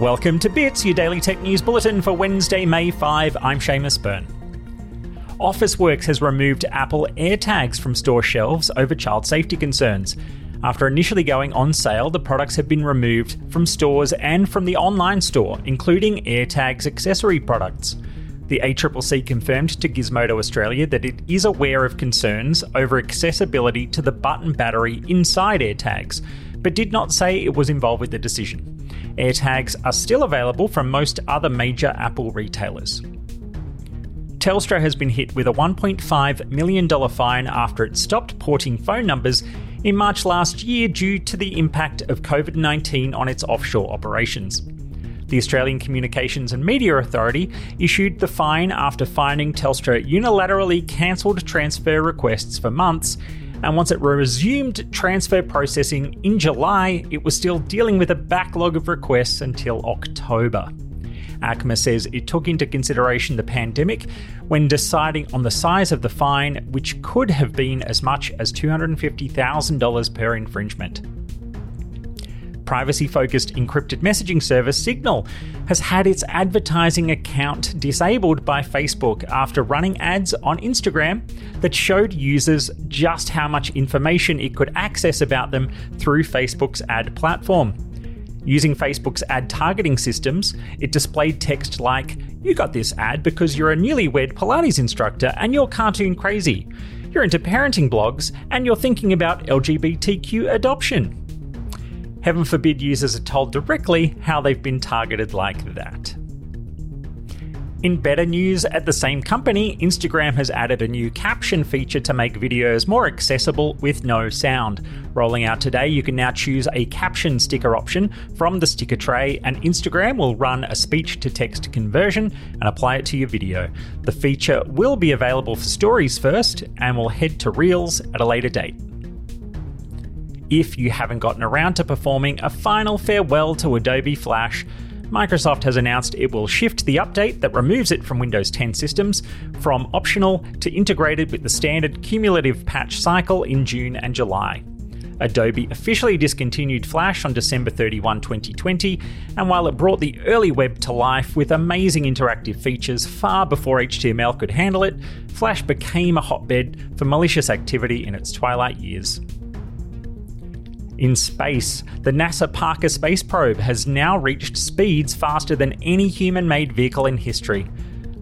Welcome to Bits, your daily tech news bulletin for Wednesday, May 5. I'm Seamus Byrne. Officeworks has removed Apple AirTags from store shelves over child safety concerns. After initially going on sale, the products have been removed from stores and from the online store, including AirTags accessory products. The ACCC confirmed to Gizmodo Australia that it is aware of concerns over accessibility to the button battery inside AirTags, but did not say it was involved with the decision. AirTags are still available from most other major Apple retailers. Telstra has been hit with a $1.5 million fine after it stopped porting phone numbers in March last year due to the impact of COVID 19 on its offshore operations. The Australian Communications and Media Authority issued the fine after finding Telstra unilaterally cancelled transfer requests for months and once it resumed transfer processing in July, it was still dealing with a backlog of requests until October. ACMA says it took into consideration the pandemic when deciding on the size of the fine, which could have been as much as $250,000 per infringement privacy focused encrypted messaging service Signal has had its advertising account disabled by Facebook after running ads on Instagram that showed users just how much information it could access about them through Facebook's ad platform. Using Facebook's ad targeting systems, it displayed text like, You got this ad because you're a newlywed Pilates instructor and you're cartoon crazy. You're into parenting blogs and you're thinking about LGBTQ adoption. Heaven forbid users are told directly how they've been targeted like that. In better news, at the same company, Instagram has added a new caption feature to make videos more accessible with no sound. Rolling out today, you can now choose a caption sticker option from the sticker tray, and Instagram will run a speech to text conversion and apply it to your video. The feature will be available for stories first and will head to Reels at a later date if you haven't gotten around to performing a final farewell to Adobe Flash. Microsoft has announced it will shift the update that removes it from Windows 10 systems from optional to integrated with the standard cumulative patch cycle in June and July. Adobe officially discontinued Flash on December 31, 2020, and while it brought the early web to life with amazing interactive features far before HTML could handle it, Flash became a hotbed for malicious activity in its twilight years. In space, the NASA Parker space probe has now reached speeds faster than any human made vehicle in history.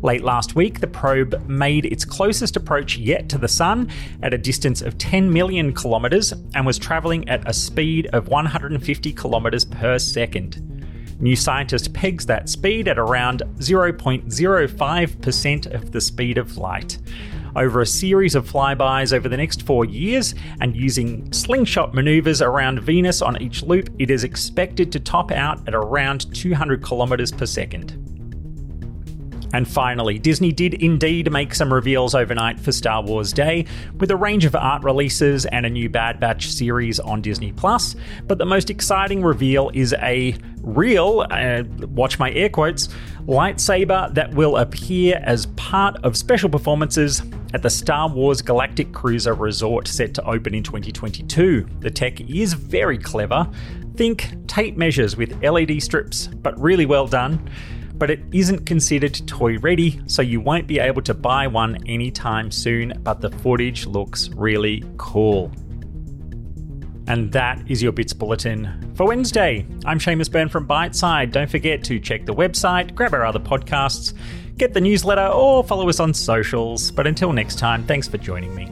Late last week, the probe made its closest approach yet to the Sun at a distance of 10 million kilometres and was travelling at a speed of 150 kilometres per second. New Scientist pegs that speed at around 0.05% of the speed of light over a series of flybys over the next four years, and using slingshot maneuvers around Venus on each loop, it is expected to top out at around 200 kilometers per second. And finally, Disney did indeed make some reveals overnight for Star Wars Day, with a range of art releases and a new Bad Batch series on Disney Plus. But the most exciting reveal is a real, uh, watch my air quotes, lightsaber that will appear as part of special performances at the Star Wars Galactic Cruiser Resort set to open in 2022. The tech is very clever. Think tape measures with LED strips, but really well done but it isn't considered toy ready, so you won't be able to buy one anytime soon, but the footage looks really cool. And that is your Bits Bulletin for Wednesday. I'm Seamus Byrne from Byteside. Don't forget to check the website, grab our other podcasts, get the newsletter, or follow us on socials. But until next time, thanks for joining me.